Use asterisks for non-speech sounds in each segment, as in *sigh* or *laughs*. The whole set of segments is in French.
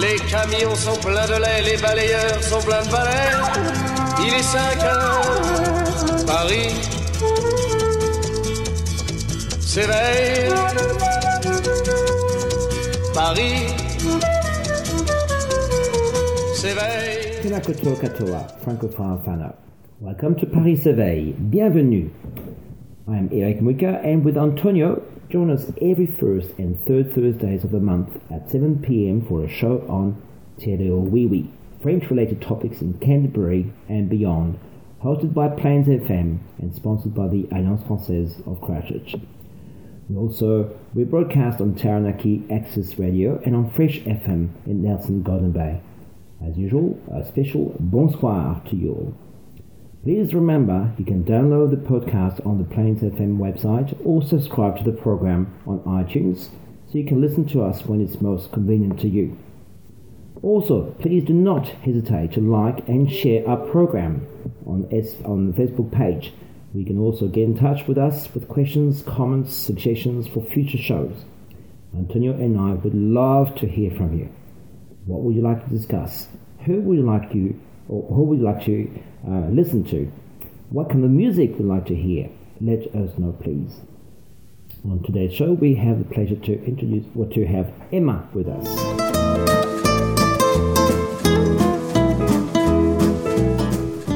Les camions sont pleins de lait, les balayeurs sont pleins de balais. Il est 5 heures, Paris s'éveille. Paris s'éveille. Katoa. Welcome to Paris Survey. Bienvenue. I am Eric Muika and with Antonio, join us every first and third Thursdays of the month at 7 pm for a show on Tereo Wiwi, French related topics in Canterbury and beyond, hosted by Plains FM and sponsored by the Alliance Française of Christchurch. We also we broadcast on Taranaki Access Radio and on Fresh FM in Nelson Garden Bay. As usual, a special bonsoir to you all. Please remember you can download the podcast on the Plains FM website or subscribe to the program on iTunes so you can listen to us when it's most convenient to you. Also, please do not hesitate to like and share our program on, S- on the Facebook page. We can also get in touch with us with questions, comments, suggestions for future shows. Antonio and I would love to hear from you. What would you like to discuss? Who would you like you, or who would like to uh, listen to? What kind of music would like to hear? Let us know, please. On today's show, we have the pleasure to introduce or to have Emma with us.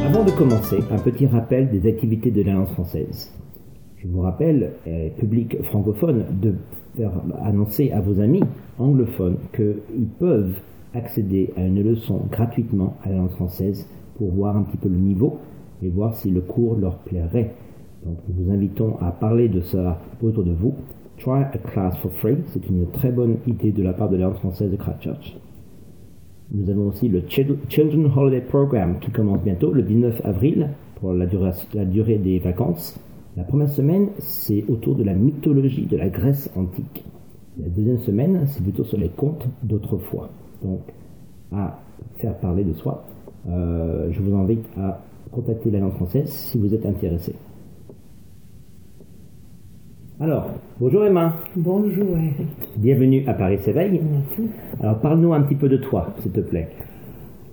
Avant de commencer, un petit rappel des activités de l'Alliance française. Je vous rappelle, euh, public francophone, de faire annoncer à vos amis anglophones qu'ils peuvent accéder à une leçon gratuitement à l'Alliance française pour voir un petit peu le niveau et voir si le cours leur plairait. Donc nous vous invitons à parler de ça autour de vous. Try a class for free, c'est une très bonne idée de la part de l'Alliance française de Christchurch. Nous avons aussi le Chil- Children Holiday Program qui commence bientôt le 19 avril pour la la durée des vacances. La première semaine, c'est autour de la mythologie de la Grèce antique. La deuxième semaine, c'est plutôt sur les contes d'autrefois. Donc, à faire parler de soi, euh, je vous invite à contacter l'Alliance française si vous êtes intéressé. Alors, bonjour Emma, Bonjour Eric. bienvenue à Paris s'éveille. Merci. Alors, parle-nous un petit peu de toi, s'il te plaît.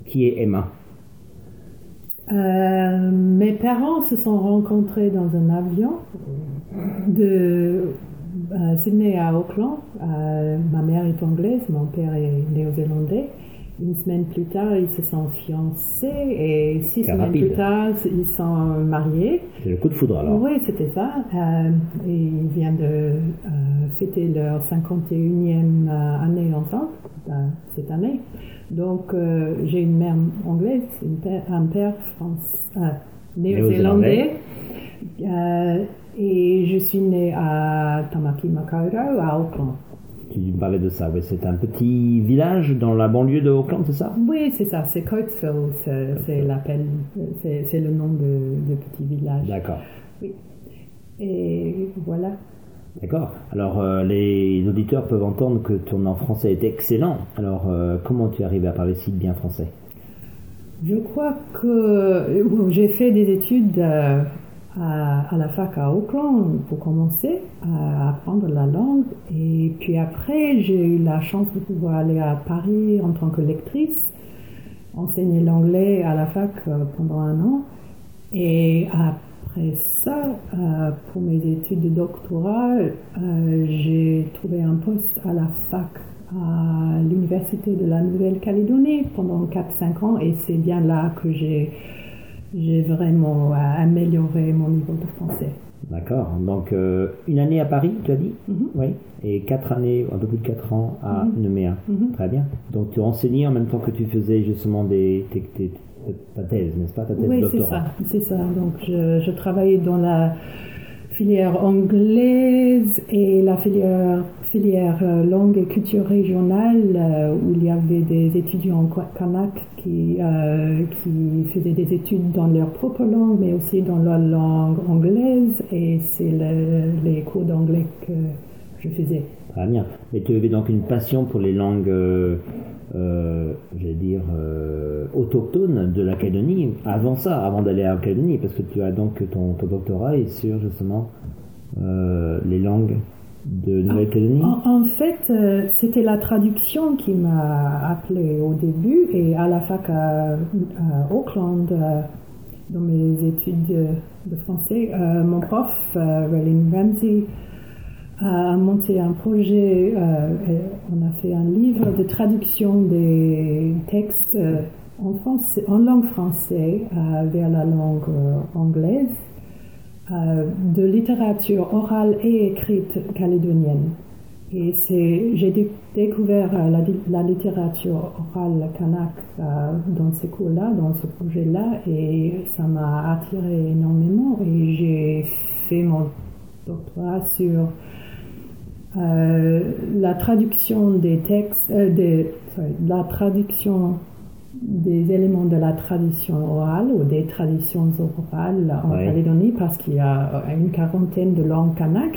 Qui est Emma? Euh, mes parents se sont rencontrés dans un avion de euh, Sydney à Auckland. Euh, ma mère est anglaise, mon père est néo-zélandais. Une semaine plus tard, ils se sont fiancés et six semaines rapide. plus tard, ils sont mariés. C'est le coup de foudre alors. Oui, c'était ça. Euh, et ils viennent de euh, fêter leur 51e euh, année ensemble cette année. Donc, euh, j'ai une mère anglaise, une père- un père néo-zélandais. Et je suis née à Tamaki Makaurau, à Auckland. Tu me parlais de ça, oui. C'est un petit village dans la banlieue de Auckland, c'est ça? Oui, c'est ça, c'est Coatesville, c'est l'appel, c'est le nom de, de petit village. D'accord. Oui. Et voilà. D'accord. Alors, euh, les auditeurs peuvent entendre que ton français est excellent. Alors, euh, comment tu arrives à parler si bien français? Je crois que bon, j'ai fait des études euh, à, la fac à Auckland pour commencer à apprendre la langue. Et puis après, j'ai eu la chance de pouvoir aller à Paris en tant que lectrice, enseigner l'anglais à la fac euh, pendant un an. Et après ça, euh, pour mes études de doctorat, euh, j'ai trouvé un poste à la fac à l'Université de la Nouvelle-Calédonie pendant 4-5 ans et c'est bien là que j'ai j'ai vraiment amélioré mon niveau de français. D'accord. Donc, euh, une année à Paris, tu as dit Mhm. Oui. Et quatre années, un peu plus de quatre ans à Mhm. Nouméa. Mhm. Très bien. Donc, tu enseignais en même temps que tu faisais justement des, tes- tes- ta thèse, n'est-ce pas? Ta thèse Oui, c'est ça, c'est ça. Donc, je, je travaillais dans la filière anglaise et la filière filière euh, langue et culture régionale euh, où il y avait des étudiants kanak qui, euh, qui faisaient des études dans leur propre langue, mais aussi dans la langue anglaise. Et c'est le- les cours d'anglais que je faisais. Très bien. Mais tu avais donc une passion pour les langues, euh, euh, j'allais dire, autochtones de la Calédonie, avant ça, avant d'aller à la Calédonie, parce que tu as donc ton, doctorat sur justement les langues En, fait, euh, c'était la traduction qui m'a appelé au début et à la fac à, à Auckland, euh, dans mes études de, français, euh, mon prof, Raylene Ramsey, a monté un projet. et on a fait un livre de traduction des textes en, français, en langue française vers la langue anglaise de littérature orale et écrite calédonienne. Et c'est, j'ai dé- découvert euh, la, li- la littérature orale kanak euh, dans ces cours-là, dans ce projet-là, et ça m'a attiré énormément. Et j'ai fait mon doctorat sur euh, la traduction des textes, euh, des, la traduction des éléments de la tradition orale ou des traditions orales en Ouais. Calédonie parce qu'il y a euh, une quarantaine de langues kanak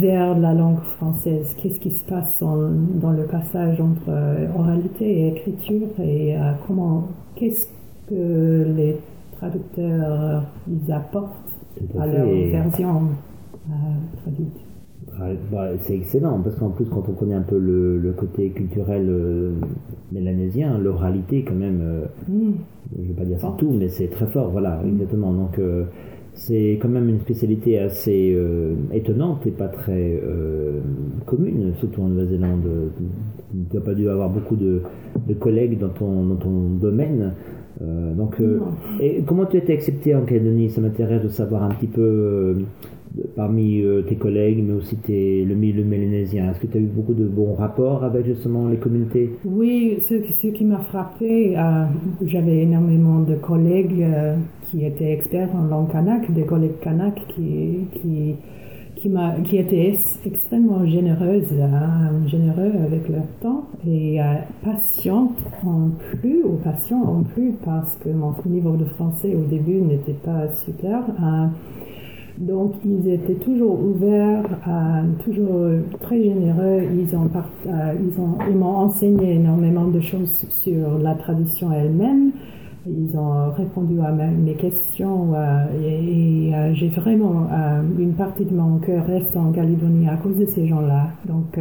vers la langue française. Qu'est-ce qui se passe en- dans le passage entre euh, oralité et écriture et euh, comment, qu'est-ce que les traducteurs ils apportent à leur version euh, traduite? Ouais, bah, c'est excellent parce qu'en plus quand on connaît un peu le, le côté culturel euh, mélanésien, l'oralité quand même, euh, Mm. je vais pas dire c'est tout, mais c'est très fort, voilà, exactement. Donc euh, c'est quand même une spécialité assez étonnante et pas très commune, surtout en Nouvelle-Zélande. Tu n'as pas dû avoir beaucoup de, de collègues dans ton, dans ton domaine. Donc, et comment tu as été accepté en Calédonie? Ça m'intéresse de savoir un petit peu parmi euh, tes collègues, mais aussi tes, le milieu mélanésien. Est-ce que tu as eu beaucoup de bons rapports avec justement les communautés? Oui, ce, ce qui m'a frappé, euh, j'avais énormément de collègues euh, qui étaient experts en langue kanak, des collègues kanak qui, qui, qui, qui étaient ex- extrêmement généreuses, hein, généreux avec leur temps et patientes en plus, ou patients en plus, parce que mon niveau de français au début n'était pas super. euh, donc ils étaient toujours ouverts, euh, toujours très généreux. Ils ont, part- euh, ils ont, ils m'ont enseigné énormément de choses sur la tradition elle-même. Ils ont répondu à mes questions euh, et, et, euh, j'ai vraiment euh, une partie de mon cœur reste en Calédonie à cause de ces gens-là. Donc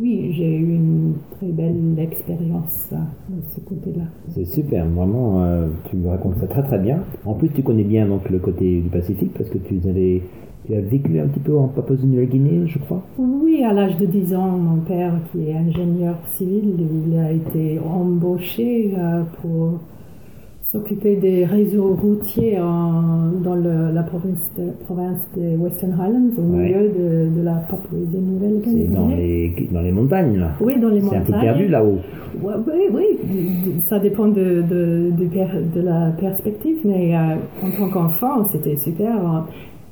oui, j'ai eu une très belle expérience de ce côté-là. C'est super, vraiment, euh, tu me racontes ça très très bien. En plus, tu connais bien donc le côté du Pacifique parce que tu avais, tu as vécu un petit peu en Papouasie-Nouvelle-Guinée, je crois. Oui, à l'âge de 10 ans, mon père, qui est ingénieur civil, il a été embauché pour s'occuper des réseaux routiers en- dans le- la province, de, province des Western Highlands, au Ouais. milieu de, de la Papouasie-Nouvelle-Guinée. C'est dans les, dans les montagnes là. Oui, dans les C'est un montagnes. peu perdu là-haut. Oui, oui, ça dépend de, de, de la perspective, mais euh, en tant qu'enfant, c'était super.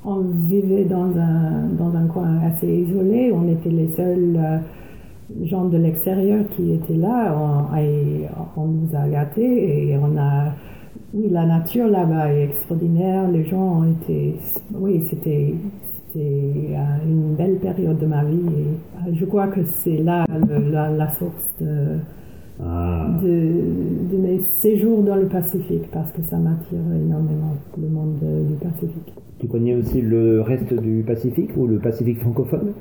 On, on vivait dans un, dans un coin assez isolé, on était les seuls euh, gens de l'extérieur qui étaient là, on, et on nous a gâtés et on a. Oui, la nature là-bas est extraordinaire, les gens ont été. Oui, c'était. Euh, une belle période de ma vie et euh, je crois que c'est là le- la, la source de, Ah, de, de mes séjours dans le Pacifique parce que ça m'attire énormément, le monde de- du Pacifique. tu connais aussi le reste du Pacifique ou le Pacifique francophone?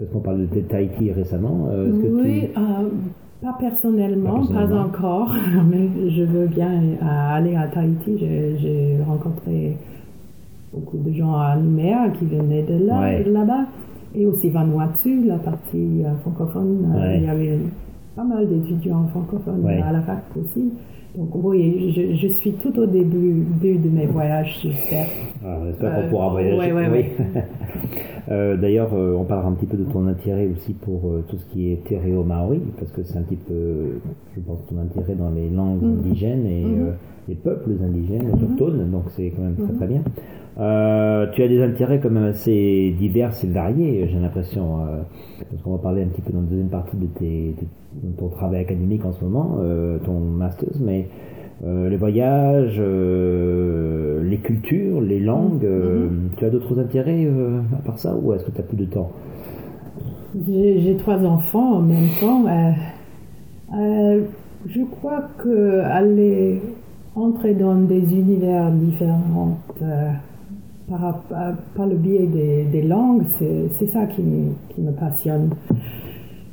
Parce qu'on parle de Tahiti récemment. euh, tu- Oui, euh, pas, personnellement, Pas encore, *laughs* mais je veux bien euh, aller à Tahiti. J'ai- rencontré beaucoup de gens à Nouméa qui venaient de là, Ouais. de là-bas. Et aussi Vanuatu, la partie euh, francophone. euh, Ouais. Il y avait pas mal d'étudiants francophones Ouais. à la fac aussi. Donc oui, je, je suis tout au début, début de mes voyages, j'espère. Ah, on espère Euh, qu'on pourra voyager. ouais, ouais, Oui. *laughs* Euh, D'ailleurs, euh, on parlera un petit peu de ton intérêt aussi pour euh, tout ce qui est terréo maori, parce que c'est un petit peu, je pense, ton intérêt dans les langues Mhm. indigènes et Mhm. les peuples indigènes, autochtones, donc c'est quand même très Mhm. très bien. Tu as des intérêts quand même assez divers et variés, j'ai l'impression, parce qu'on va parler un petit peu dans la deuxième partie de, tes, de- ton travail académique en ce moment, ton master's, mais euh, les voyages, euh, les cultures, les langues, euh, tu as d'autres intérêts à part ça, ou est-ce que tu as plus de temps? J'ai trois enfants en même temps. je crois que aller entrer dans des univers différents par, le biais des, des langues, c'est ça qui me passionne.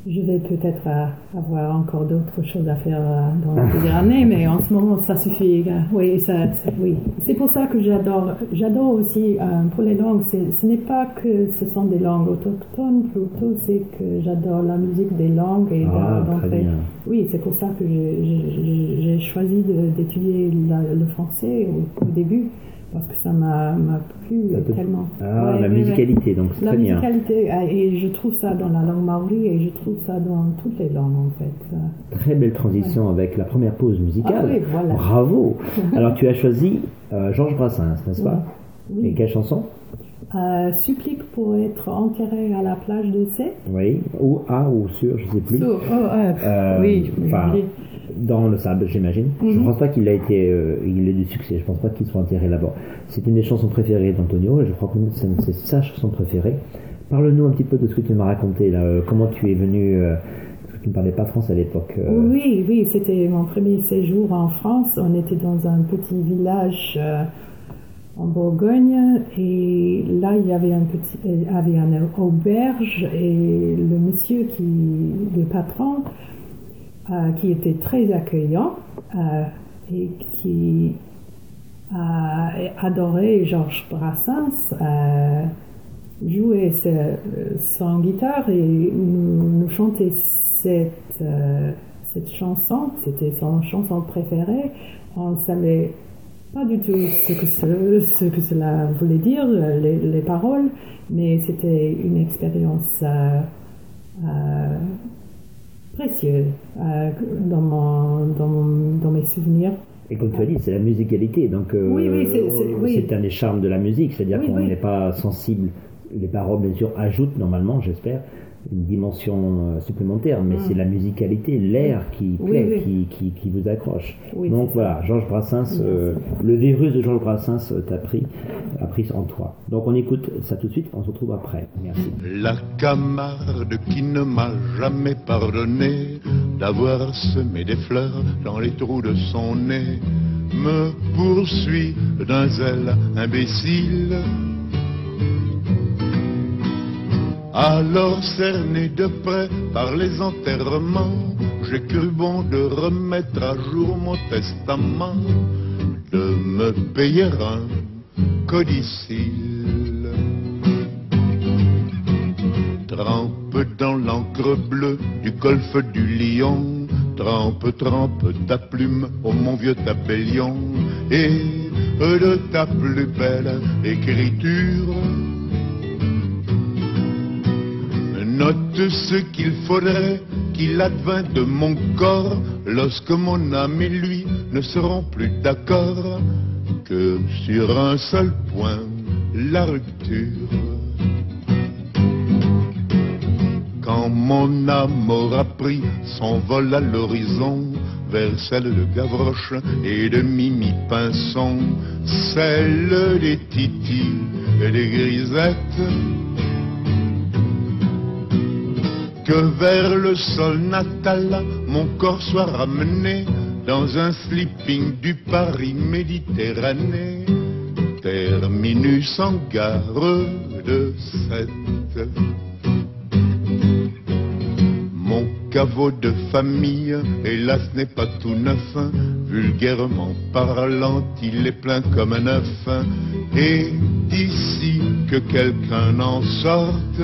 Je vais peut-être euh, avoir encore d'autres choses à faire euh, dans la future année, mais en ce moment, ça suffit. euh, Oui, ça, ça- oui. C'est pour ça que j'adore. J'adore aussi euh, pour les langues. Ce n'est pas que ce sont des langues autochtones, plutôt c'est que j'adore la musique des langues et Ah, très bien. Oui, c'est pour ça que j'ai- choisi d'étudier le français au, au début parce que ça m'a m'a plu tellement. Ah, Ouais, la musicalité, donc c'est La très bien. musicalité, euh, et je trouve ça dans la langue maori et je trouve ça dans toutes les langues en fait. Très belle transition avec la première pause musicale. Ah oui, voilà. Bravo. *laughs* Alors tu as choisi euh, Georges Brassens, n'est-ce pas? Oui. Et quelle chanson? Euh, supplique pour être enterré à la plage de Sète. Oui, ou à ou sur, je sais plus. So- oh, euh, Euh, oui, enfin, oui. dans le sable, j'imagine. Je Mhm. pense pas qu'il a été, euh, il ait du succès. Je pense pas qu'il soit enterré là-bas. C'est une des chansons préférées d'Antonio et je crois que c'est sa chanson préférée. Parle-nous un petit peu de ce que tu m'as raconté là. Euh, Comment tu es venu euh, tu ne parlais pas français à l'époque. euh, Oui, oui, c'était mon premier séjour en France. On était dans un petit village euh, en Bourgogne et là il y avait un petit, y avait une auberge et le monsieur qui, le patron, euh, qui était très accueillant euh, et qui a adoré Georges Brassens. euh, jouait son guitare et nous, chantait cette, euh, cette chanson, c'était son chanson préférée. On savait pas du tout ce que, ce, ce que cela voulait dire, les, les paroles, mais c'était une expérience euh, euh, précieuse euh, dans, mon, dans, mon- dans mes souvenirs. Et comme tu as dit, c'est la musicalité. Donc, Oui, oui, c'est- c'est- oui. un des charmes de la musique. C'est-à-dire qu'on n'est pas sensible. Les paroles, bien sûr, ajoutent normalement, j'espère, une dimension euh, supplémentaire. Mais c'est la musicalité, l'air qui Mm. Oui, plaît, oui. Qui, qui, qui vous accroche. Oui, Donc voilà, Georges Brassens, euh, le virus de Georges Brassens euh, t'a pris, a pris en toi. Donc on écoute ça tout de suite. On se retrouve après. Merci. La camarde qui ne m'a jamais pardonné d'avoir semé des fleurs dans les trous de son nez me poursuit d'un zèle imbécile. Alors cerné de près par les enterrements, j'ai cru bon de remettre à jour mon testament, de me payer un codicile. Trempe dans l'encre bleue du golfe du Lion. Trempe, trempe ta plume au mon vieux tabellion. Et de ta plus belle écriture. Note ce qu'il faudrait qu'il advint de mon corps lorsque mon âme et lui ne seront plus d'accord que sur un seul point, la rupture. Quand mon âme aura pris son vol à l'horizon, vers celle de Gavroche et de Mimi Pinson, celle des Titi et des Grisettes, que vers le sol natal mon corps soit ramené dans un sleeping du Paris Méditerranée, terminus en gare de Sète. Mon caveau de famille, hélas, n'est pas tout neuf. Vulgairement parlant, il est plein comme un œuf. Et d'ici que quelqu'un en sorte,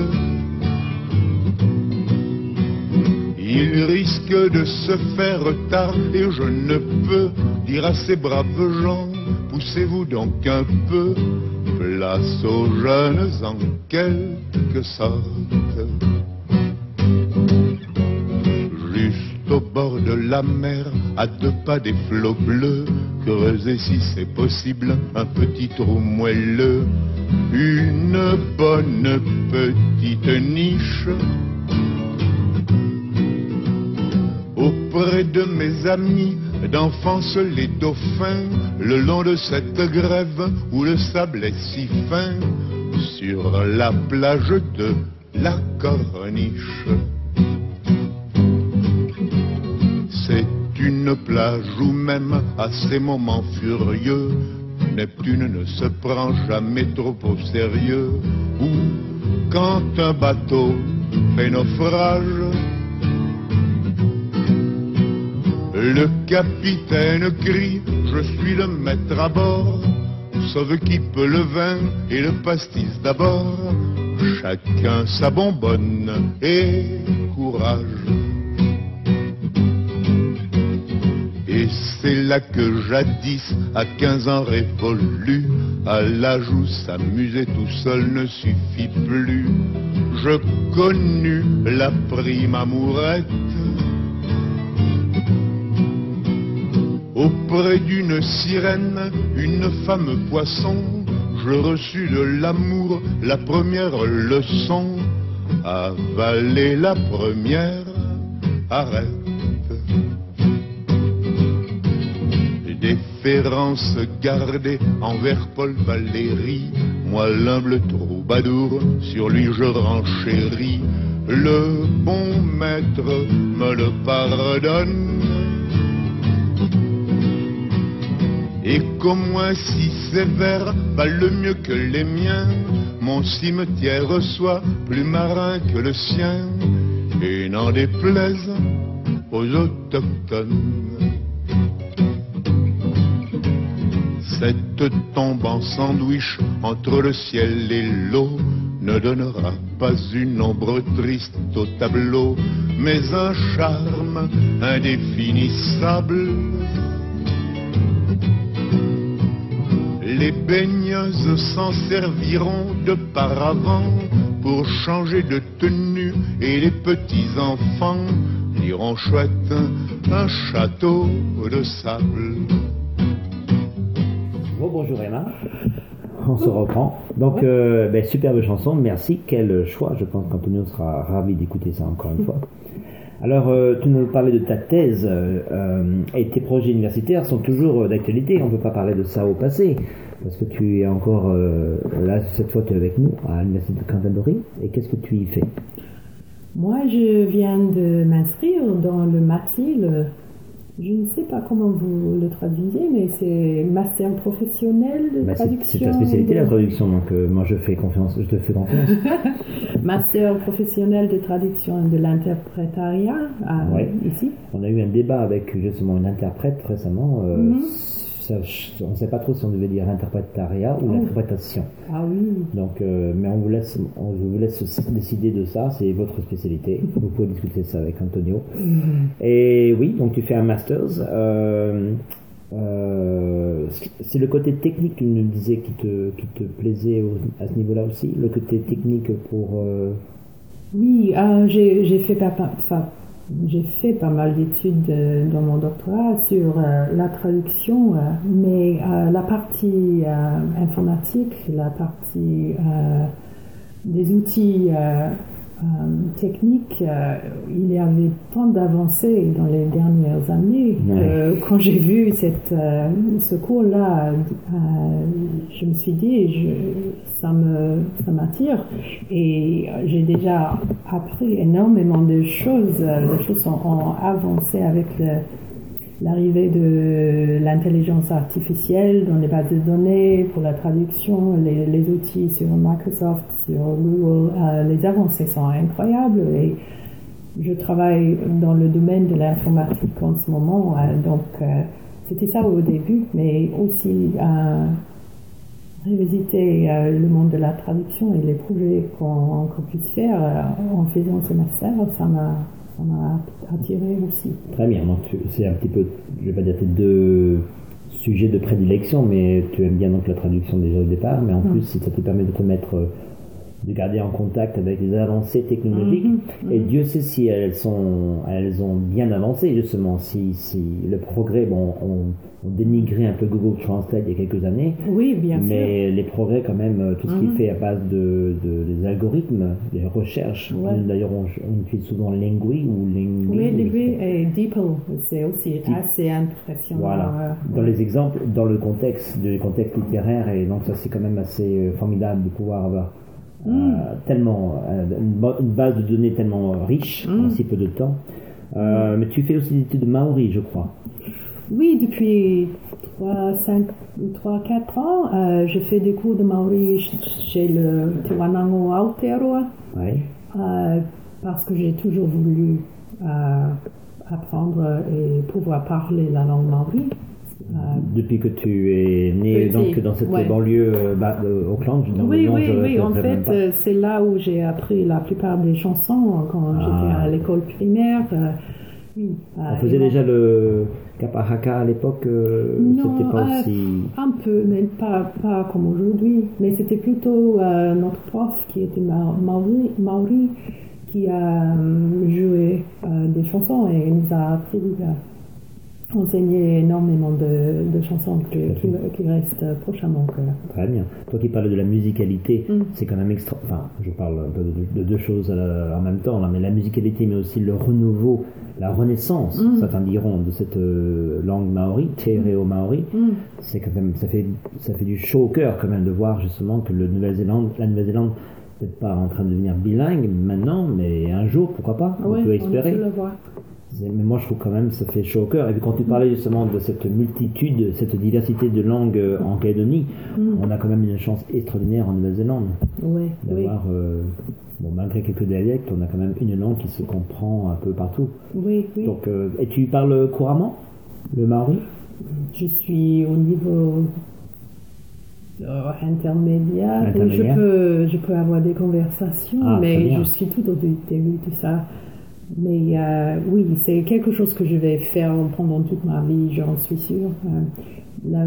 il risque de se faire tard je ne peux dire à ces braves gens, poussez-vous donc un peu, place aux jeunes en quelque sorte. Juste au bord de la mer, à deux pas des flots bleus, creuser si c'est possible un petit trou moelleux, une bonne petite niche auprès de mes amis d'enfance les dauphins le long de cette grève où le sable est si fin sur la plage de la corniche. C'est une plage où même à ces moments furieux, Neptune ne se prend jamais trop au sérieux, où quand un bateau fait naufrage, Le capitaine crie, je suis le maître à bord, sauve qui peut le vin et le pastis d'abord, chacun sa bonbonne et courage. Et c'est là que jadis, à 15 ans révolu, à l'âge où s'amuser tout seul ne suffit plus, je connus la prime amourette Auprès d'une sirène, une femme poisson, je reçus de l'amour la première leçon. Avaler la première, arrête. Déférence gardée envers Paul Valéry, moi l'humble troubadour, sur lui je renchéris. Le bon maître me le pardonne Et qu'au moins si sévère valent mieux que les miens, mon cimetière soit plus marin que le sien, et n'en déplaise aux autochtones. Cette tombe en sandwich entre le ciel et l'eau ne donnera pas une ombre triste au tableau, mais un charme indéfinissable baigneuses s'en serviront de paravent pour changer de tenue et les petits enfants iront chouette un château de sable. Bon, bonjour Emma. On se reprend. Donc, euh, ben, superbe chanson, merci. Quel choix. Je pense qu'Antonio sera ravi d'écouter ça encore une *laughs* fois. Alors, euh, tu nous parlais de ta thèse euh, euh, et tes projets universitaires sont toujours d'actualité. On ne peut pas parler de ça au passé parce que tu es encore là, cette fois, tu es avec nous à l'Université de Canterbury. Et qu'est-ce que tu y fais? Moi, je viens de m'inscrire dans le MATI, je ne sais pas comment vous le traduisez, mais c'est master professionnel de bah, traduction. C'est ta spécialité la traduction, donc euh, moi je fais confiance, je te fais confiance. *laughs* master professionnel de traduction de l'interprétariat euh, ici. On a eu un débat avec justement une interprète récemment. Euh, mhm on ne sait pas trop si on devait dire interprétariat ou l'interprétation. Ah oui. Donc, euh, mais on vous laisse, on vous laisse décider de ça. C'est votre spécialité. *laughs* Vous pouvez discuter ça avec Antonio. Mm-hmm. Et oui, donc tu fais un masters. Euh, euh, c'est le côté technique, tu nous disais, qui te, qui te plaisait à ce niveau-là aussi, le côté technique pour. Oui, j'ai fait pas, pas, j'ai fait pas mal d'études euh, dans mon doctorat sur euh, la traduction, euh, mais la partie informatique, la partie des outils technique, euh, il y avait tant d'avancées dans les dernières années quand j'ai vu cette, euh, ce cours-là, je me suis dit, je, ça me ça m'attire et j'ai déjà appris énormément de choses. Les choses ont avancé avec le, l'arrivée de l'intelligence artificielle dans les bases de données pour la traduction, les, outils sur Microsoft, sur Google, euh, les avancées sont incroyables et je travaille dans le domaine de l'informatique en ce moment, euh, donc euh, c'était ça au début, mais aussi revisiter le monde de la traduction et les projets qu'on puisse faire en faisant ce master, ça m'a ça m'a attiré aussi. Très bien, donc c'est un petit peu, je vais pas dire tes deux sujet de prédilection, mais tu aimes bien donc la traduction déjà au départ, mais en Mm. plus, si ça te permet de te mettre, euh, de garder en contact avec les avancées technologiques, Mhm, et Dieu sait si elles sont, elles ont bien avancé justement, si, si le progrès, bon, on, on dénigrait un peu Google Translate il y a quelques années, Oui, bien sûr. mais les progrès quand même, euh, tout ce qui Mhm. est fait à base de, de- des algorithmes, des recherches, Ouais. d'ailleurs on, on utilise souvent Lingui ou Lingui. Oui, ou- Degree et DeepL, c'est aussi Deep- assez impressionnant. Voilà. euh, Dans les exemples, dans le contexte, contexte littéraire, et donc ça c'est quand même assez euh, formidable de pouvoir avoir euh, tellement euh, une, base de données tellement riche en Mm. si peu de temps. Euh, Mais tu fais aussi des études de Maori, je crois. Oui, depuis 3-4 ans, euh, je fais des cours de Maori ch- chez le Te Wanango Aotearoa euh, parce que j'ai toujours voulu apprendre et pouvoir parler la langue Maori. Euh, Depuis que tu es né donc dans cette ouais. banlieue euh, bah, Auckland, oui, oui, je oui. En fait, c'est là où j'ai appris la plupart des chansons quand Ah. j'étais à l'école primaire. euh, oui. on faisait déjà le kapahaka à l'époque, Non, c'était pas euh, aussi. Un peu, mais pas, pas comme aujourd'hui. Mais c'était plutôt euh, notre prof qui était ma- Maori, Maori qui a joué euh, des chansons et nous a appris enseigner énormément de, de chansons qui, qui, me- qui restent proches à mon cœur. Très bien. Toi qui parles de la musicalité, Mm. c'est quand même extra. Enfin, je parle un peu de, de deux choses euh, en même temps, là, mais la musicalité, mais aussi le renouveau, la renaissance, Mm. certains diront, de cette euh, langue maori, te reo maori. Mm. C'est quand même, ça fait, ça fait du chaud au cœur quand même de voir justement que le Nouvelle-Zélande, la Nouvelle-Zélande, peut-être pas en train de devenir bilingue maintenant, mais un jour, pourquoi pas, on Oui, peut on espérer. essaie Mais moi, je trouve quand même ça fait chaud au cœur. Et puis, quand tu parlais justement de cette multitude, cette diversité de langues euh, en Calédonie, Mm. on a quand même une chance extraordinaire en Nouvelle-Zélande Oui, oui. d'avoir, euh, bon, malgré quelques dialectes, on a quand même une langue qui se comprend un peu partout. Oui, oui. Donc, euh, et tu parles couramment le maori? Je suis au niveau euh, intermédiaire. Oui, je, peux, je peux avoir des conversations, Ah, mais je suis tout au début de ça. Mais euh, oui, c'est quelque chose que je vais faire pendant toute ma vie, j'en suis sûre. Euh, la-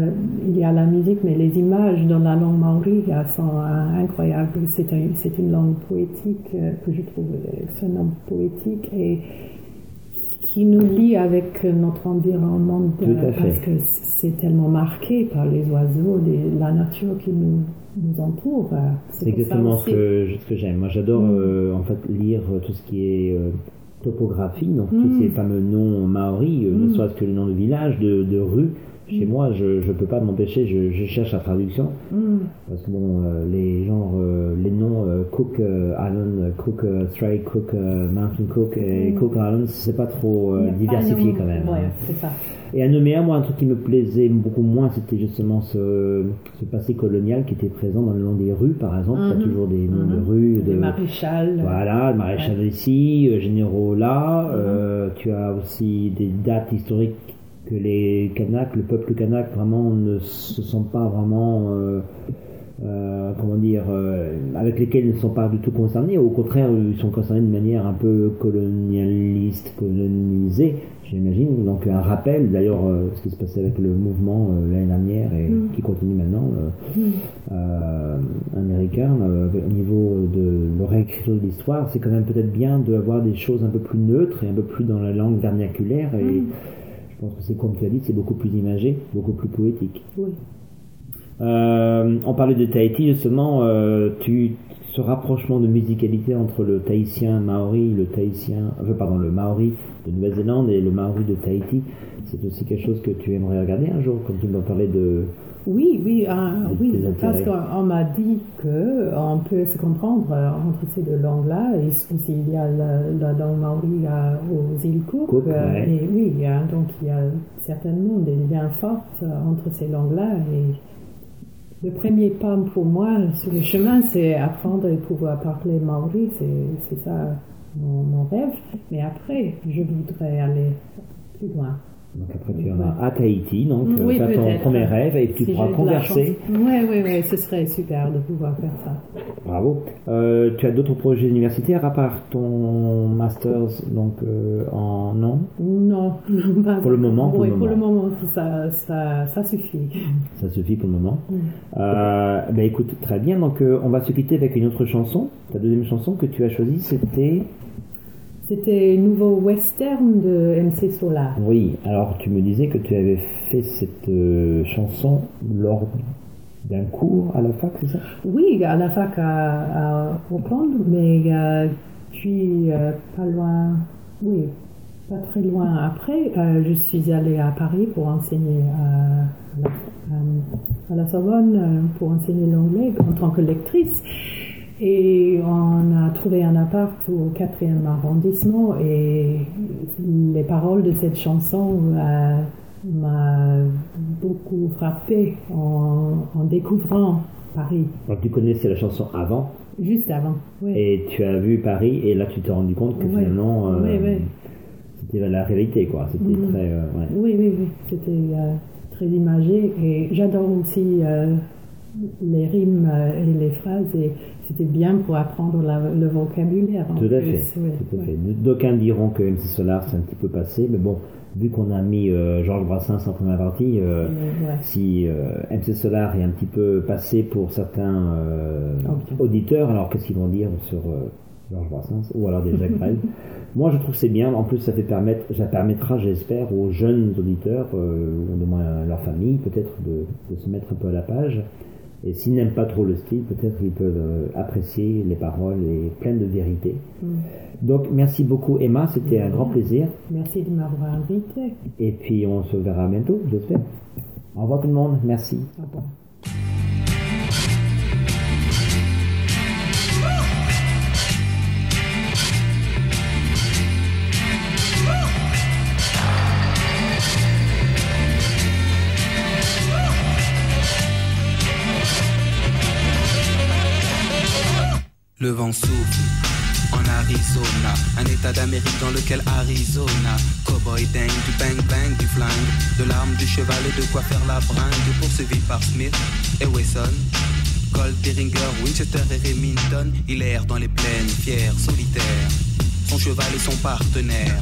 il y a la musique, mais les images dans la langue maori sont euh, incroyables. C'est un- c'est une langue poétique euh, que je trouve extrêmement poétique et qui nous lie avec notre environnement de- Tout à fait. parce que c'est tellement marqué par les oiseaux, les- la nature qui nous, nous entoure. C'est exactement ce que, ce que j'aime. Moi, j'adore Mm. euh, en fait lire tout ce qui est euh, topographie, donc tous ces fameux noms maoris, euh, ne Mm. soit-ce que le nom de village, de, de rue. Chez moi, je ne peux pas m'empêcher, je, je cherche la traduction. Mm. Parce que bon, euh, les genres, euh, les noms euh, Cook Island, Cook Strait, Cook Mountain Cook et Mm. Cook Islands, c'est pas trop pas diversifié de- quand même. Ouais, hein. c'est ça. Et à Nouméa, moi, un truc qui me plaisait beaucoup moins, c'était justement ce, ce passé colonial qui était présent dans le nom des rues, par exemple. Il y a Mhm. toujours des noms Mhm. de rues, de Les maréchals. voilà, le maréchal ici, euh, généraux là. euh, tu as aussi des dates historiques que les Kanaks, le peuple kanak, vraiment ne se sont pas vraiment, euh, euh, comment dire, euh, avec lesquels ils ne sont pas du tout concernés. Au contraire, ils sont concernés de manière un peu colonialiste, colonisée, j'imagine. Donc un rappel, d'ailleurs, ce qui se passait avec le mouvement l'année dernière et Mm. qui continue maintenant. Mm. américain au niveau de leur réécriture de l'histoire, c'est quand même peut-être bien d'avoir des choses un peu plus neutres et un peu plus dans la langue vernaculaire. Et Mm. Je pense que c'est comme tu as dit, c'est beaucoup plus imagé, beaucoup plus poétique. Oui. Euh, on parlait de Tahiti justement, euh, tu, ce rapprochement de musicalité entre le tahitien maori, le tahitien, enfin, pardon, le maori de Nouvelle-Zélande et le maori de Tahiti, c'est aussi quelque chose que tu aimerais regarder un jour, comme tu m'en parlais de. Oui, oui, ah, oui, parce qu'on on m'a dit que on peut se comprendre entre ces deux langues-là. Et aussi, il y a la, la langue maori aux îles Cook. Cook, ouais. Et oui, a- donc il y a certainement des liens forts entre ces langues-là. Et le premier pas pour moi sur le chemin, c'est apprendre et pouvoir parler maori. C'est ça mon rêve. Mais après, je voudrais aller plus loin. Donc après, tu iras à Tahiti, donc euh, Oui, faire ton peut-être. premier rêve et tu Si pourras converser. Ouais, ouais, ouais, ce serait super de pouvoir faire ça. Bravo. Euh, tu as d'autres projets universitaires à part ton master's donc euh, en non Non, pas Pour le moment, pour Oui, le pour le moment. moment, ça, ça, ça suffit. Ça suffit pour le moment. Euh, ben écoute, très bien. Donc on va se quitter avec une autre chanson. Ta deuxième chanson que tu as choisie, c'était C'était nouveau western de MC Solar. oui. Alors tu me disais que tu avais fait cette euh, chanson lors d'un cours à la fac, c'est ça? Oui, à la fac à, à Auckland, mais euh, puis euh, pas loin, oui, pas très loin après, euh, je suis allée à Paris pour enseigner à, à la, à- à la Sorbonne pour enseigner l'anglais en tant que lectrice. Et on a trouvé un appart au quatrième arrondissement et les paroles de cette chanson euh, m'a beaucoup frappé en, en découvrant Paris Donc tu connaissais la chanson avant? Juste avant. Oui, et tu as vu Paris et là tu t'es rendu compte que Ouais. finalement euh, ouais. c'était la réalité quoi. C'était Mhm. très euh, ouais. oui, oui, oui. c'était euh, très imagé et j'adore aussi les rimes et les phrases et c'était bien pour apprendre la- le vocabulaire. Tout à fait. ouais, tout à ouais. fait. D'aucuns diront que MC Solar c'est un petit peu passé, mais bon, vu qu'on a mis euh, Georges Brassens en première partie, euh, ouais. si euh, MC Solar est un petit peu passé pour certains euh, auditeurs, alors qu'est-ce qu'ils vont dire sur euh, Georges Brassens ou alors des Jacques Brel? *laughs* Moi, je trouve que c'est bien. En plus, ça fait permettre, ça permettra, j'espère, aux jeunes auditeurs, euh, ou du moins à leur famille, peut-être de, de se mettre un peu à la page. Et s'ils n'aiment pas trop le style, peut-être ils peuvent euh, apprécier les paroles et pleines de vérité. Mm. Donc, merci beaucoup, Emma. C'était un grand plaisir. Merci de m'avoir invité. Et puis, on se verra bientôt, j'espère. Au revoir tout le monde. Merci. Au revoir. Arizona, un état d'Amérique dans lequel Arizona, cowboy dingue, du bang bang, du flingue, de l'arme, du cheval et de quoi faire la bringue, poursuivi par Smith et Wesson. Colt, Derringer, Winchester et Remington, il erre dans les plaines, fier, solitaire. Son cheval est son partenaire.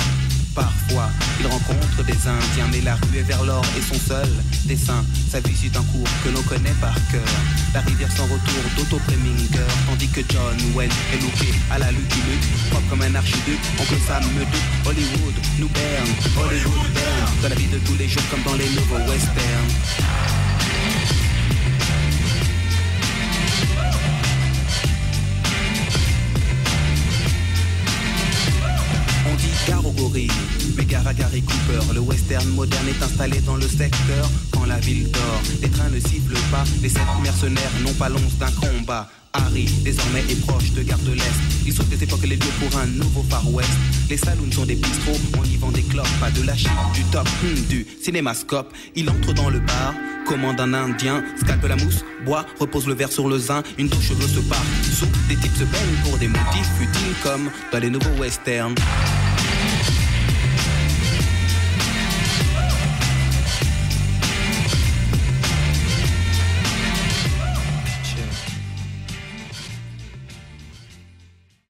Parfois, il rencontre des Indiens, mais la rue est vers l'or et son seul dessin. Sa vie suit un cours que l'on connaît par cœur. La rivière sans retour d'Otto Preminger, tandis que John Wayne est loupé à la Lucky Luke, propre comme un archiduc. Oncle Sam me doute, Hollywood nous berne, Hollywood berne. Dans la vie de tous les jours comme dans les nouveaux westerns. Installé dans le secteur. Quand la ville dort, les trains ne sifflent pas. Les sept mercenaires n'ont pas l'once d'un combat. Harry, désormais, est proche de Gare de l'Est. Il sauve des époques les lieux pour un nouveau Far West. Les saloons sont des bistrots, on y vend des clopes, pas de la chip, du top, hmm, du cinémascope. Il entre dans le bar, commande un indien, scalpe la mousse, boit, repose le verre sur le zin, une douche cheveux se part. Sous, des types se baignent pour des motifs futiles comme dans les nouveaux westerns.